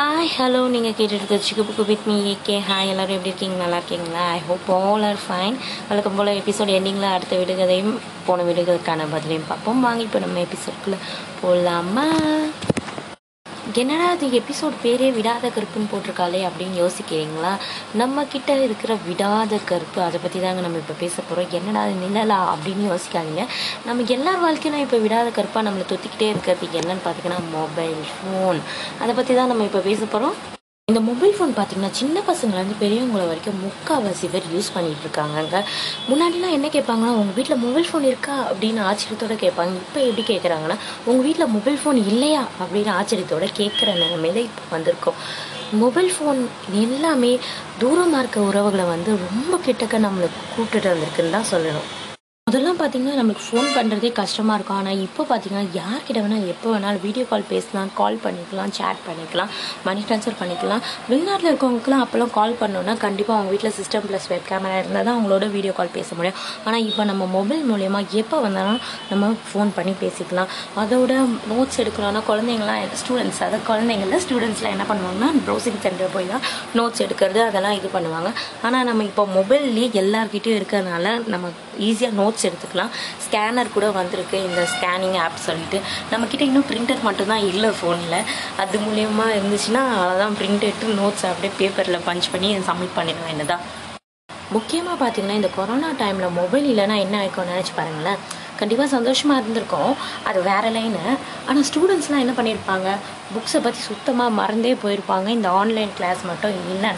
Hi hello நீங்கள் கேட்டுட்டு Chikku Bukku with me AK hi எல்லோரும் எப்படி இருக்கீங்க? நல்லா இருக்கீங்களா? I hope all are fine வழக்கம் போல் எபிசோட் எண்டிங்கில் அடுத்த விடுகதையும் போன விடுகதைக்கான பதிலையும் பார்ப்போம். வாங்க இப்போ நம்ம எபிசோட்குள்ளே போடலாமா என்னடா அது எபிசோட் பேரே விடாத கருப்புன்னு போட்டிருக்காளே அப்படின்னு யோசிக்கிறீங்களா? நம்ம கிட்ட இருக்கிற விடாத கருப்பு அதை பற்றி தாங்க நம்ம இப்போ பேச போகிறோம் என்னடா அது நிழலா அப்படின்னு யோசிக்காதீங்க. நம்ம எல்லார் வாழ்க்கையிலும் இப்போ விடாத கருப்பாக நம்மளை தொத்திக்கிட்டே இருக்கிறது என்னன்னு பார்த்தீங்கன்னா மொபைல் ஃபோன் அதை பற்றி தான் நம்ம இப்போ பேச போகிறோம் இந்த மொபைல் ஃபோன் பார்த்தீங்கன்னா சின்ன பசங்கள்லேருந்து பெரியவங்கள வரைக்கும் முக்கால்வாசி பேர் யூஸ் பண்ணிட்டு இருக்காங்கங்க. முன்னாடிலாம் என்ன கேட்பாங்கன்னா உங்கள் வீட்டில் மொபைல் ஃபோன் இருக்கா? அப்படின்னு ஆச்சரியத்தோட கேட்பாங்க. இப்போ எப்படி கேட்குறாங்கன்னா உங்கள் வீட்டில் மொபைல் ஃபோன் இல்லையா? அப்படின்னு ஆச்சரியத்தோட கேட்குற நிலைமையில இப்போ வந்திருக்கோம். மொபைல் ஃபோன் எல்லாமே தூரமாக இருக்க உறவுகளை வந்து ரொம்ப கிட்டக்க நம்மளை கூப்பிட்டுட்டு வந்திருக்குன்னு தான் சொல்லணும். அதெல்லாம் பார்த்தீங்கன்னா நம்மளுக்கு ஃபோன் பண்ணுறதே கஷ்டமாக இருக்கும். ஆனால் இப்போ பார்த்தீங்கன்னா யார்கிட்ட வேணால் எப்போ வேணாலும் வீடியோ கால் பேசலாம் கால் பண்ணிக்கலாம் சேட் பண்ணிக்கலாம் மணி ட்ரான்ஸ்ஃபர் பண்ணிக்கலாம். வெளிநாட்டில் இருக்கவங்களுக்குலாம் அப்போல்லாம் கால் பண்ணோன்னா கண்டிப்பாக அவங்க வீட்டில் சிஸ்டம் ப்ளஸ் வெப் கேமரா இருந்தால் தான் அவங்களோட வீடியோ கால் பேச முடியும். ஆனால் இப்போ நம்ம மொபைல் மூலயமா எப்போ வந்தாலும் நம்ம ஃபோன் பண்ணி பேசிக்கலாம். அதோட நோட்ஸ் எடுக்கணும்னா குழந்தைங்களாம் ஸ்டூடெண்ட்ஸ் அதாவது குழந்தைங்கள ஸ்டூடெண்ட்ஸ்லாம் என்ன பண்ணுவாங்கன்னா ப்ரௌசிங் சென்டர் போய் தான் நோட்ஸ் எடுக்கிறது அதெல்லாம் இது பண்ணுவாங்க. ஆனால் நம்ம இப்போ மொபைல்லேயே எல்லாருக்கிட்டேயும் இருக்கிறதுனால நம்ம ஈஸியாக நோட்ஸ் எடுத்துக்கலாம். ஸ்கேனர் கூட வந்திருக்கு. இந்த ஸ்கேனிங் ஆப் சொல்லிட்டு. நம்மக்கிட்ட இன்னும் பிரிண்டர் மட்டும்தான் இல்லை ஃபோனில் அது மூலயமா இருந்துச்சுன்னா அதான் பிரிண்ட் எடுத்து நோட்ஸ் அப்படியே பேப்பரில் பஞ்ச் பண்ணி சப்மிட் பண்ணிடுவேன் என்னதான் முக்கியமாக பார்த்தீங்கன்னா இந்த கொரோனா டைமில் மொபைல் இல்லைன்னா என்ன ஆயிருக்கும்னு நினச்சி பாருங்களேன். கண்டிப்பாக சந்தோஷமாக இருந்திருக்கும். அது வேறு லைனு ஆனால் ஸ்டூடெண்ட்ஸ்லாம் என்ன பண்ணியிருப்பாங்க புக்ஸை பற்றி சுத்தமாக மறந்தே போயிருப்பாங்க. இந்த ஆன்லைன் கிளாஸ் மட்டும் இல்லைன்னா.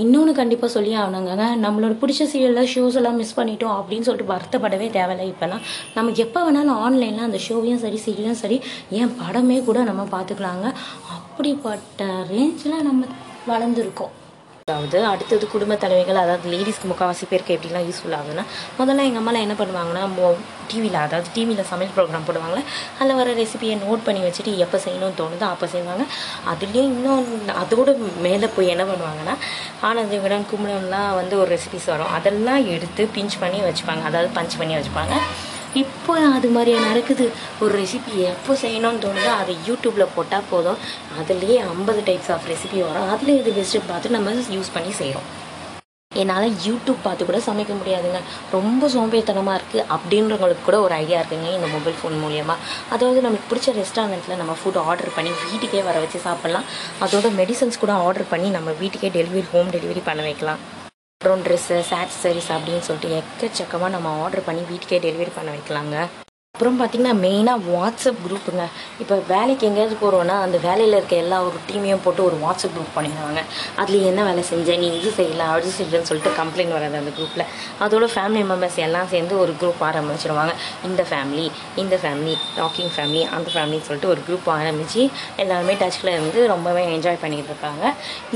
இன்னொன்று கண்டிப்பாக சொல்லி ஆகணுங்க நம்மளோட பிடிச்ச சீரியலில் ஷோஸ் எல்லாம் மிஸ் பண்ணிட்டோம் அப்படின்னு சொல்லிட்டு வருத்தப்படவே தேவையில்லை இப்போல்லாம். நம்ம எப்போ வேணாலும் ஆன்லைனில் அந்த ஷோவையும் சரி சீரியலும் சரி ஏன் படமே கூட நம்ம பார்த்துக்கலாங்க. அப்படிப்பட்ட ரேஞ்சில் நம்ம வளர்ந்துருக்கோம். அதாவது அடுத்தது குடும்ப தலைவிகள் அதாவது லேடிஸ்க்கு முக்கால்வாசி பேருக்கு எப்படிலாம் யூஸ்ஃபுல் ஆகுதுன்னா முதல்ல எங்கள் அம்மாலாம் என்ன பண்ணுவாங்கன்னா மோ டிவியில் அதாவது டிவியில் சமையல் ப்ரோக்ராம் போடுவாங்களே அதில் வர ரெசிபியை நோட் பண்ணி வச்சுட்டு எப்போ செய்யணும்னு தோணுதோ அப்போ செய்வாங்க. அதுலேயும் இன்னும் அதோட மேலே போய் என்ன பண்ணுவாங்கன்னா ஆனந்த விடன் கும்பிடம்லாம் வந்து ஒரு ரெசிபிஸ் வரும். அதெல்லாம் எடுத்து பிஞ்ச் பண்ணி வச்சுப்பாங்க. அதாவது பஞ்ச் பண்ணி வச்சுப்பாங்க. இப்போ அது மாதிரி நடக்குது? ஒரு ரெசிபி எப்போ செய்யணும்னு தோணுதோ அதை யூடியூப்பில் போட்டால் போதும். அதுலேயே ஐம்பது டைப்ஸ் ஆஃப் ரெசிபி வரும். அதில் இது பெஸ்ட்டு பார்த்து நம்ம யூஸ் பண்ணி செய்கிறோம் என்னால் யூடியூப் பார்த்து கூட சமைக்க முடியாதுங்க. ரொம்ப சோம்பேறித்தனமாக இருக்குது அப்படின்றவங்களுக்கு கூட ஒரு ஐடியா இருக்குங்க இந்த மொபைல் ஃபோன் மூலியமாக அதாவது நமக்கு பிடிச்ச ரெஸ்டாரண்ட்டில் நம்ம ஃபுட் ஆர்டர் பண்ணி வீட்டுக்கே வர வச்சு சாப்பிட்லாம். அதோட மெடிசன்ஸ் கூட ஆர்டர் பண்ணி நம்ம வீட்டுக்கே டெலிவரி ஹோம் டெலிவரி பண்ண வைக்கலாம். அப்புறம் ட்ரெஸ்ஸு ஆக்சசரிஸ் அப்படின்னு சொல்லிட்டு எக்கச்சக்கமாக நம்ம ஆர்டர் பண்ணி வீட்டுக்கே டெலிவரி பண்ண வைக்கலாங்க. அப்புறம் பார்த்திங்கன்னா மெயினாக வாட்ஸ்அப் குரூப்புங்க இப்போ வேலைக்கு எங்கேயாவது போகிறோன்னா அந்த வேலையில் இருக்க எல்லா ஒரு டீமையும் போட்டு ஒரு வாட்ஸ்அப் குரூப் பண்ணிடுவாங்க. அதில் என்ன வேலை செஞ்ச நீ இது செய்யலாம் அது செய்யலன்னு சொல்லிட்டு கம்ப்ளைண்ட் வராது அந்த குரூப்பில் அதோட ஃபேமிலி மெம்பர்ஸ் எல்லாம் சேர்ந்து ஒரு குரூப் ஆரம்பிச்சிருவாங்க. இந்த ஃபேமிலி இந்த ஃபேமிலி டாக்கிங் ஃபேமிலி அந்த ஃபேமிலின்னு சொல்லிட்டு ஒரு குரூப் ஆரம்பித்து எல்லாருமே டச்சில் இருந்து ரொம்பவே என்ஜாய் பண்ணிக்கிட்டு இருக்காங்க.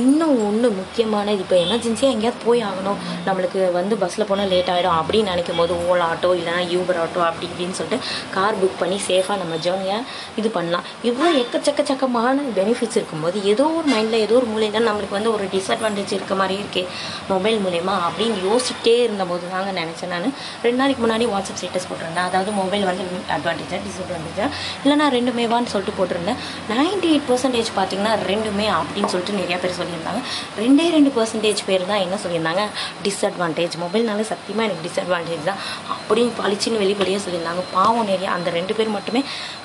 இன்னும் ஒன்று முக்கியமானது இப்போ எமர்ஜென்சியாக எங்கேயாவது போய் ஆகணும். நம்மளுக்கு வந்து பஸ்ஸில் போனால் லேட் ஆகிடும் அப்படின்னு நினைக்கும் போது ஓலா ஆட்டோ இல்லைனா யூபர் ஆட்டோ அப்படி இப்படின்னு சொல்லிட்டு கார் புக் பண்ணி சேஃபாக நம்ம ஜேர்னியை இது பண்ணலாம். இவ்வளோ எக்கச்சக்கச்சக்கமான பெனிஃபிட்ஸ் இருக்கும்போது ஏதோ ஒரு மைண்டில் ஏதோ ஒரு மூலையில் நம்மளுக்கு வந்து ஒரு டிஸ்அட்வான்டேஜ் இருக்க மாதிரி இருக்கே மொபைல் மூலயமா அப்படின்னு யோசிச்சுட்டே இருந்தபோது தாங்க நினச்சேன் நான். ரெண்டு நாளைக்கு முன்னாடி வாட்ஸ்அப் ஸ்டேட்டஸ் போட்டிருந்தேன். அதாவது மொபைல் வந்து அட்வான்டேஜாக டிஸ்அட்வான்டேஜாக இல்லைனா ரெண்டுமேவான்னு சொல்லிட்டு போட்டிருந்தேன். நைன்டி எயிட் பர்சன்டேஜ் பார்த்தீங்கன்னா ரெண்டுமே அப்படின்னு சொல்லிட்டு நிறையா பேர் சொல்லியிருந்தாங்க. ரெண்டே ரெண்டு பர்சன்டேஜ் பேர் தான் என்ன சொல்லியிருந்தாங்க? டிஸ்அட்வான்டேஜ் மொபைல்னால சத்தியமாக எனக்கு டிஸ்அட்வான்டேஜ் தான் அப்படின்னு பளிச்சுன்னு வெளிப்படையாக சொல்லியிருந்தாங்க. பாவம் நிறைய அந்த ரெண்டு பேர் மட்டுமே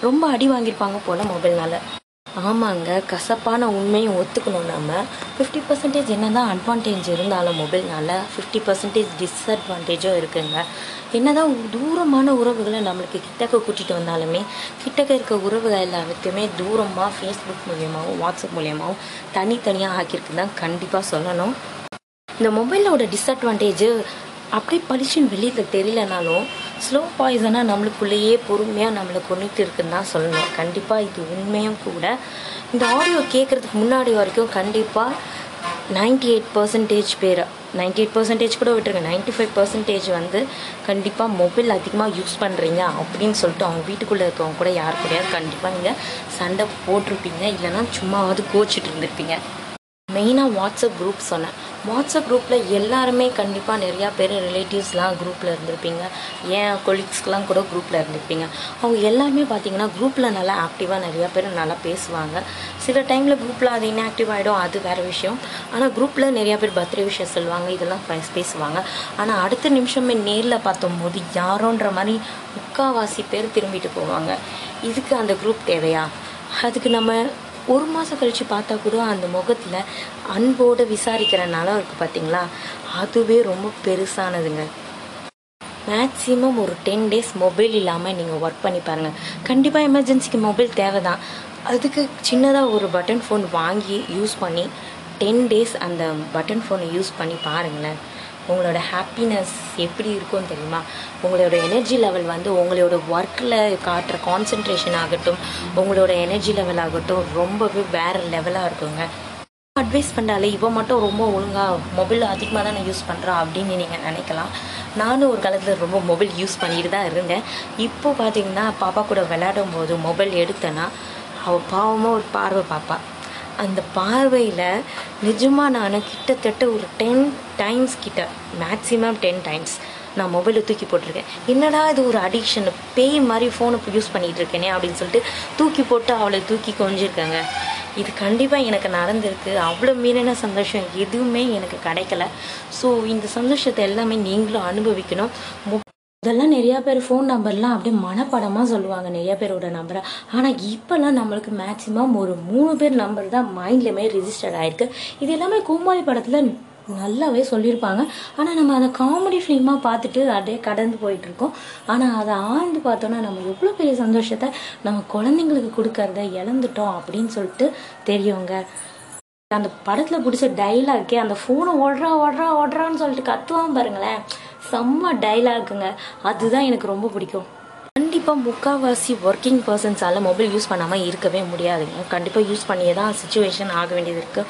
ரொம்ப அடி வாங்கியிருப்பாங்க போல் மொபைல்னால. ஆமாங்க கசப்பான உண்மையும் ஒத்துக்கணும் நம்ம ஃபிஃப்டி பர்சன்டேஜ் என்ன தான் அட்வான்டேஜ் இருந்தாலும் மொபைல்னால ஃபிஃப்டி பர்சன்டேஜ் டிஸ்அட்வான்டேஜும் இருக்குங்க. என்னதான் தூரமான உறவுகளை நம்மளுக்கு கிட்டக்க கூட்டிகிட்டு வந்தாலுமே கிட்டக்க இருக்க உறவுகள் எல்லாருக்குமே தூரமாக ஃபேஸ்புக் மூலியமாகவும் வாட்ஸ்அப் மூலியமாகவும் தனித்தனியாக ஆக்கியிருக்கு தான் கண்டிப்பாக சொல்லணும். இந்த மொபைலோட டிஸ்அட்வான்டேஜ் அப்படியே பளிச்சுன்னு வெளியில் தெரியலனாலும் ஸ்லோ பாய்சனாக நம்மளுக்குள்ளேயே பொறுமையாக நம்மளை கொண்டுட்டு இருக்குன்னு தான் சொல்லணும். கண்டிப்பாக இது உண்மையும் கூட. இந்த ஆடியோ கேட்குறதுக்கு முன்னாடி வரைக்கும் கண்டிப்பாக நைன்டி எயிட் பர்சன்டேஜ் பேர் நைன்டி எயிட் பர்சன்டேஜ் கூட விட்டுருங்க. நைன்டி ஃபைவ் பர்சன்டேஜ் வந்து கண்டிப்பாக மொபைல் அதிகமாக யூஸ் பண்ணுறீங்க அப்படின்னு சொல்லிட்டு அவங்க வீட்டுக்குள்ளே இருக்கவங்க கூட யார் கூடயாவது கண்டிப்பாக நீங்கள் சண்டை போட்டிருப்பீங்க. இல்லைன்னா சும்மாவது கோச்சிட்டு இருந்திருப்பீங்க. மெயினாக வாட்ஸ்அப் குரூப் சொன்னேன். வாட்ஸ்அப் குரூப்பில் எல்லாருமே கண்டிப்பாக நிறையா பேர் ரிலேட்டிவ்ஸ்லாம் குரூப்பில் இருந்திருப்பீங்க. ஏன் கொலீக்ஸ்க்கெலாம் கூட குரூப்பில் இருந்திருப்பீங்க. அவங்க எல்லாருமே பார்த்தீங்கன்னா குரூப்பில் நல்லா ஆக்டிவாக நிறையா பேர் நல்லா பேசுவாங்க. சில டைமில் குரூப்பில் அது இன்ஆக்டிவ் ஆகிடும் அது வேறு விஷயம். ஆனால் குரூப்பில் நிறையா பேர் பர்த்டே விஷயம் சொல்லுவாங்க. இதெல்லாம் ஃப்ரெண்ட்ஸ் பேசுவாங்க. ஆனால் அடுத்த நிமிஷமே நேரில் பார்த்தம்போது யாரோன்ற மாதிரி முக்காவாசி பேர் திரும்பிட்டு போவாங்க. இதுக்கு அந்த குரூப் தேவையா? அதுக்கு நம்ம ஒரு மாதம் கழித்து பார்த்தா கூட அந்த முகத்தில் அன்போடு விசாரிக்கிறனால இருக்குது பார்த்தீங்களா அதுவே ரொம்ப பெருசானதுங்க. மேக்ஸிமம் ஒரு டென் டேஸ் மொபைல் இல்லாமல் நீங்கள் ஒர்க் பண்ணி பாருங்கள் கண்டிப்பாக எமர்ஜென்சிக்கு மொபைல் தேவை தான் அதுக்கு சின்னதாக ஒரு பட்டன் ஃபோன் வாங்கி யூஸ் பண்ணி டென் டேஸ் அந்த பட்டன் ஃபோனை யூஸ் பண்ணி பாருங்களேன். உங்களோட ஹாப்பினஸ் எப்படி இருக்கும்னு தெரியுமா? உங்களோட எனர்ஜி லெவல் வந்து உங்களோட ஒர்க்கில் காட்டுற கான்சென்ட்ரேஷன் ஆகட்டும் உங்களோட எனர்ஜி லெவல் ஆகட்டும் ரொம்பவே வேறு லெவலாக இருக்குங்க. அட்வைஸ் பண்ணாலே இவன் மட்டும் ரொம்ப ஒழுங்காக மொபைல் அதிகமாக தான் நான் யூஸ் பண்ணுறான் அப்படின்னு நீங்கள் நினைக்கலாம். நானும் ஒரு காலத்தில் ரொம்ப மொபைல் யூஸ் பண்ணிட்டு தான் இருந்தேன். இப்போ பார்த்தீங்கன்னா பாப்பா கூட விளையாடும் போது மொபைல் எடுத்தேன்னா அவள் பாவமாக ஒரு பார்வை பாப்பா. அந்த பார்வையில் நிஜமாக நான் கிட்டத்தட்ட ஒரு டென் டைம்ஸ் கிட்ட மேக்ஸிமம் டென் டைம்ஸ் நான் மொபைலை தூக்கி போட்டிருக்கேன். என்னடா இது ஒரு அடிக்ஷன் பேய் மாதிரி ஃபோனை யூஸ் பண்ணிகிட்டு இருக்கேனே அப்படின்னு சொல்லிட்டு தூக்கி போட்டு அவளை தூக்கி கொஞ்சிருக்காங்க இது கண்டிப்பாக எனக்கு நடந்திருக்கு. அவ்வளோ மீறின சந்தோஷம் எதுவுமே எனக்கு கிடைக்கல. ஸோ இந்த சந்தோஷத்தை எல்லாமே நீங்களும் அனுபவிக்கணும். அதெல்லாம் இதெல்லாம் நிறையா பேர் ஃபோன் நம்பர்லாம் அப்படியே மனப்படமாக சொல்லுவாங்க நிறைய பேரோட நம்பரை ஆனால் இப்போல்லாம் நம்மளுக்கு மேக்ஸிமம் ஒரு மூணு பேர் நம்பர் தான் மைண்ட்லேயுமே ரிஜிஸ்டர் ஆயிருக்கு. இது எல்லாமே கோமாளி படத்தில் நல்லாவே சொல்லியிருப்பாங்க. ஆனால் நம்ம அதை காமெடி ஃபிலிமாக பார்த்துட்டு அப்படியே கடந்து போயிட்டுருக்கோம் ஆனால் அதை ஆழ்ந்து பார்த்தோன்னா நம்ம எவ்வளோ பெரிய சந்தோஷத்தை நம்ம குழந்தைங்களுக்கு கொடுக்கறத இழந்துட்டோம் அப்படின்னு சொல்லிட்டு தெரியுங்க. அந்த படத்தில் பிடிச்ச டைலாக்கே அந்த ஃபோனை ஓடுறா ஓடுறா ஓடுறான்னு சொல்லிட்டு கத்துவான் பாருங்களேன். செம்ம டைலாக்குங்க அதுதான் எனக்கு ரொம்ப பிடிக்கும். கண்டிப்பாக முக்கால்வாசி ஒர்க்கிங் பர்சன்ஸால் மொபைல் யூஸ் பண்ணாமல் இருக்கவே முடியாதுங்க. கண்டிப்பாக யூஸ் பண்ணியே தான் சுச்சுவேஷன் ஆக வேண்டியது இருக்குது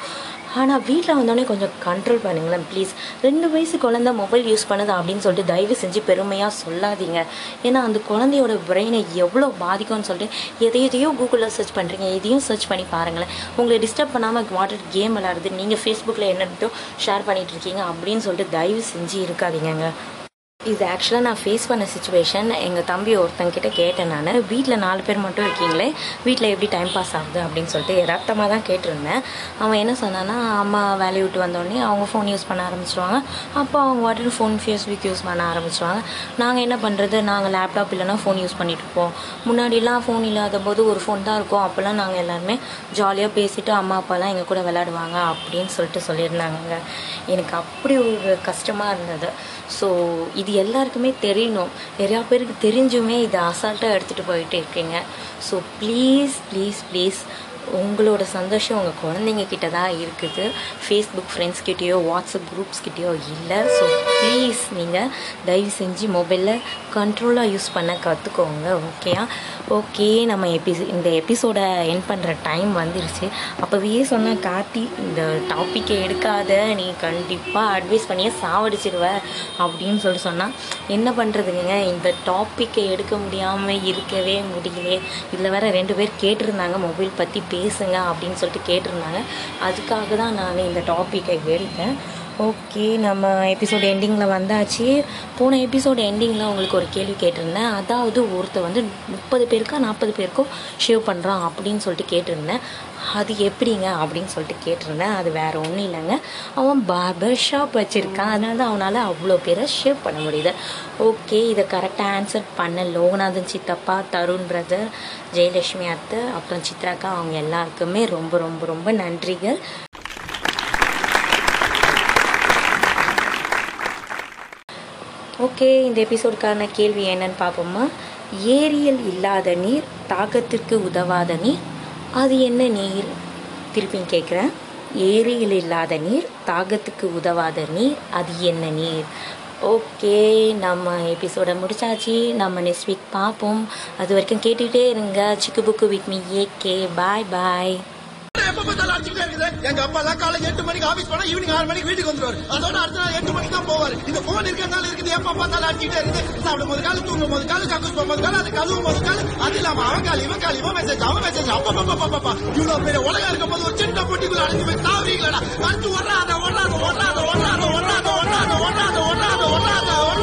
ஆனால் வீட்டில் வந்தோடனே கொஞ்சம் கண்ட்ரோல் பண்ணுங்களேன் ப்ளீஸ் ரெண்டு வயசு குழந்தை மொபைல் யூஸ் பண்ணுது அப்படின்னு சொல்லிட்டு தயவு செஞ்சு பெருமையாக சொல்லாதீங்க. ஏன்னா அந்த குழந்தையோட பிரெயினை எவ்வளோ பாதிக்கும்னு சொல்லிட்டு எதை எதையோ கூகுளில் சர்ச் பண்ணுறீங்க எதையும் சர்ச் பண்ணி பாருங்களேன். உங்களை டிஸ்டர்ப் பண்ணாமல் வாட்டர் கேம் விளாடுது நீங்கள் ஃபேஸ்புக்கில் என்னென்னோ ஷேர் பண்ணிகிட்ருக்கீங்க அப்படின்னு சொல்லிட்டு தயவு செஞ்சு இருக்காதீங்க இது ஆக்சுவலாக நான் ஃபேஸ் பண்ண சுச்சுவேஷன் எங்கள் தம்பி ஒருத்தங்கிட்ட கேட்டேன் நான். வீட்டில் நாலு பேர் மட்டும் இருக்கீங்களே வீட்டில் எப்படி டைம் பாஸ் ஆகுது அப்படின்னு சொல்லிட்டு யதார்த்தமாக தான் கேட்டிருந்தேன். அவன் என்ன சொன்னான்னா அம்மா வேலையை விட்டு வந்தோடனே அவங்க ஃபோன் யூஸ் பண்ண ஆரம்பிச்சிருவாங்க. அப்போ அவங்க வாட்டர் ஃபோன் ஃபேஸ்புக் யூஸ் பண்ண ஆரம்பிச்சிருவாங்க. நாங்கள் என்ன பண்ணுறது நாங்கள் லேப்டாப் இல்லைன்னா ஃபோன் யூஸ் பண்ணிட்டு இருப்போம். முன்னாடிலாம் ஃபோன் இல்லாத போது ஒரு ஃபோன் தான் இருக்கும். அப்போல்லாம் நாங்கள் எல்லாருமே ஜாலியாக பேசிவிட்டு அம்மா அப்பாலாம் எங்கள் கூட விளையாடுவாங்க அப்படின்னு சொல்லிட்டு சொல்லியிருந்தாங்கங்க. எனக்கு அப்படி ஒரு கஷ்டமாக இருந்தது. ஸோ இது எல்லாருக்குமே தெரியணும். நிறையா பேருக்கு தெரிஞ்சுமே இதை அசால்ட்டாக எடுத்துகிட்டு போயிட்டு இருக்கீங்க. ஸோ ப்ளீஸ் ப்ளீஸ் ப்ளீஸ் உங்களோட சந்தோஷம் உங்கள் குழந்தைங்க கிட்ட தான் இருக்குது. ஃபேஸ்புக் ஃப்ரெண்ட்ஸ்கிட்டேயோ வாட்ஸ்அப் குரூப்ஸ்கிட்டேயோ இல்லை. ஸோ ப்ளீஸ் நீங்கள் தயவு செஞ்சு மொபைலில் கண்ட்ரோலாக யூஸ் பண்ண கற்றுக்கோங்க ஓகேயா ஓகே நம்ம எபி இந்த எபிசோடை என் பண்ணுற டைம் வந்துருச்சு. அப்போவே சொன்ன கார்த்தி இந்த டாப்பிக்கை எடுக்காத. நீ கண்டிப்பாக அட்வைஸ் பண்ணியே சாவடிச்சிடுவ அப்படின்னு சொல்லி சொன்னால் என்ன பண்ணுறதுங்க இந்த டாப்பிக்கை எடுக்க முடியாமல் இருக்கவே முடியலையே. இதில் வேற ரெண்டு பேர் கேட்டிருந்தாங்க மொபைல் பற்றி பே பேசுங்க அப்படின்னு சொல்லிட்டு கேட்டிருந்தாங்க. அதுக்காக தான் நான் இந்த டாப்பிக்கை எடுத்தேன் ஓகே நம்ம எபிசோட் எண்டிங்கில் வந்தாச்சு. போன எபிசோட் எண்டிங்கில் உங்களுக்கு ஒரு கேள்வி கேட்டிருந்தேன். அதாவது ஒருத்தர் வந்து முப்பது பேருக்கா நாற்பது பேருக்கும் ஷேவ் பண்ணுறான் அப்படின்னு சொல்லிட்டு கேட்டிருந்தேன். அது எப்படிங்க அப்படின்னு சொல்லிட்டு கேட்டிருந்தேன். அது வேறு ஒன்றும் இல்லைங்க. அவன் பார்பர் ஷாப் வச்சுருக்கான். அதனால தான் அவனால் அவ்வளோ பேரை ஷேவ் பண்ண முடியுது. ஓகே இதை கரெக்டாக ஆன்சர் பண்ண லோகநாதன் சித்தப்பா தருண் பிரதர் ஜெயலட்சுமி அத்தை அப்புறம் சித்ராக்கா அவங்க எல்லாருக்குமே ரொம்ப ரொம்ப ரொம்ப நன்றிகள். ஓகே இந்த எபிசோடுக்கான கேள்வி என்னன்னு பார்ப்போமா? ஏரியல் இல்லாத நீர் தாகத்திற்கு உதவாத நீர் அது என்ன நீர்? திருப்பியும் கேட்குறேன். ஏரியில் இல்லாத நீர் தாகத்துக்கு உதவாத நீர் அது என்ன நீர்? ஓகே நம்ம எபிசோடை முடிச்சாச்சு. நம்ம நெக்ஸ்ட் வீக் பார்ப்போம். அது வரைக்கும் கேட்டுகிட்டே இருங்க. Chikku Bukku with me AK bye bye எப்ப பார்த்தாலும் அடிச்சுக்கிட்டே இருக்குது எங்க அப்பா எல்லாம் காலை எட்டு மணிக்கு ஆபீஸ் போனா ஈவினிங் ஆறு மணிக்கு வீட்டுக்கு வந்துருவாரு அதோட அடுத்த நாள் எட்டு மணிக்கு தான் போவாரு இந்த போன் இருக்கிறதுனால இருக்குது எப்ப பார்த்தாலும் அடிச்சுட்டே இருக்குது சாப்பிடும் போது காலு தூங்கும் போது காலு கக்கூஸ் போகும்போது காலு அது கழுவும் போது காலு அது இல்லாம அவன் கால் இவன் கால் இவன் மெசேஜ் அவன் மெசேஜ் அப்பா இவ்வளவு பெரிய உலகம் இருக்கும் போது ஒரு சின்ன பொட்டிக்குள்ள அடைஞ்சு போய் தாவீங்களா அடிச்சு ஒன்றாத ஒன்றாத ஒன்றாத ஒன்றாத ஒன்றாத ஒன்றாத ஒன்றாத ஒன்றாத ஒன்றாத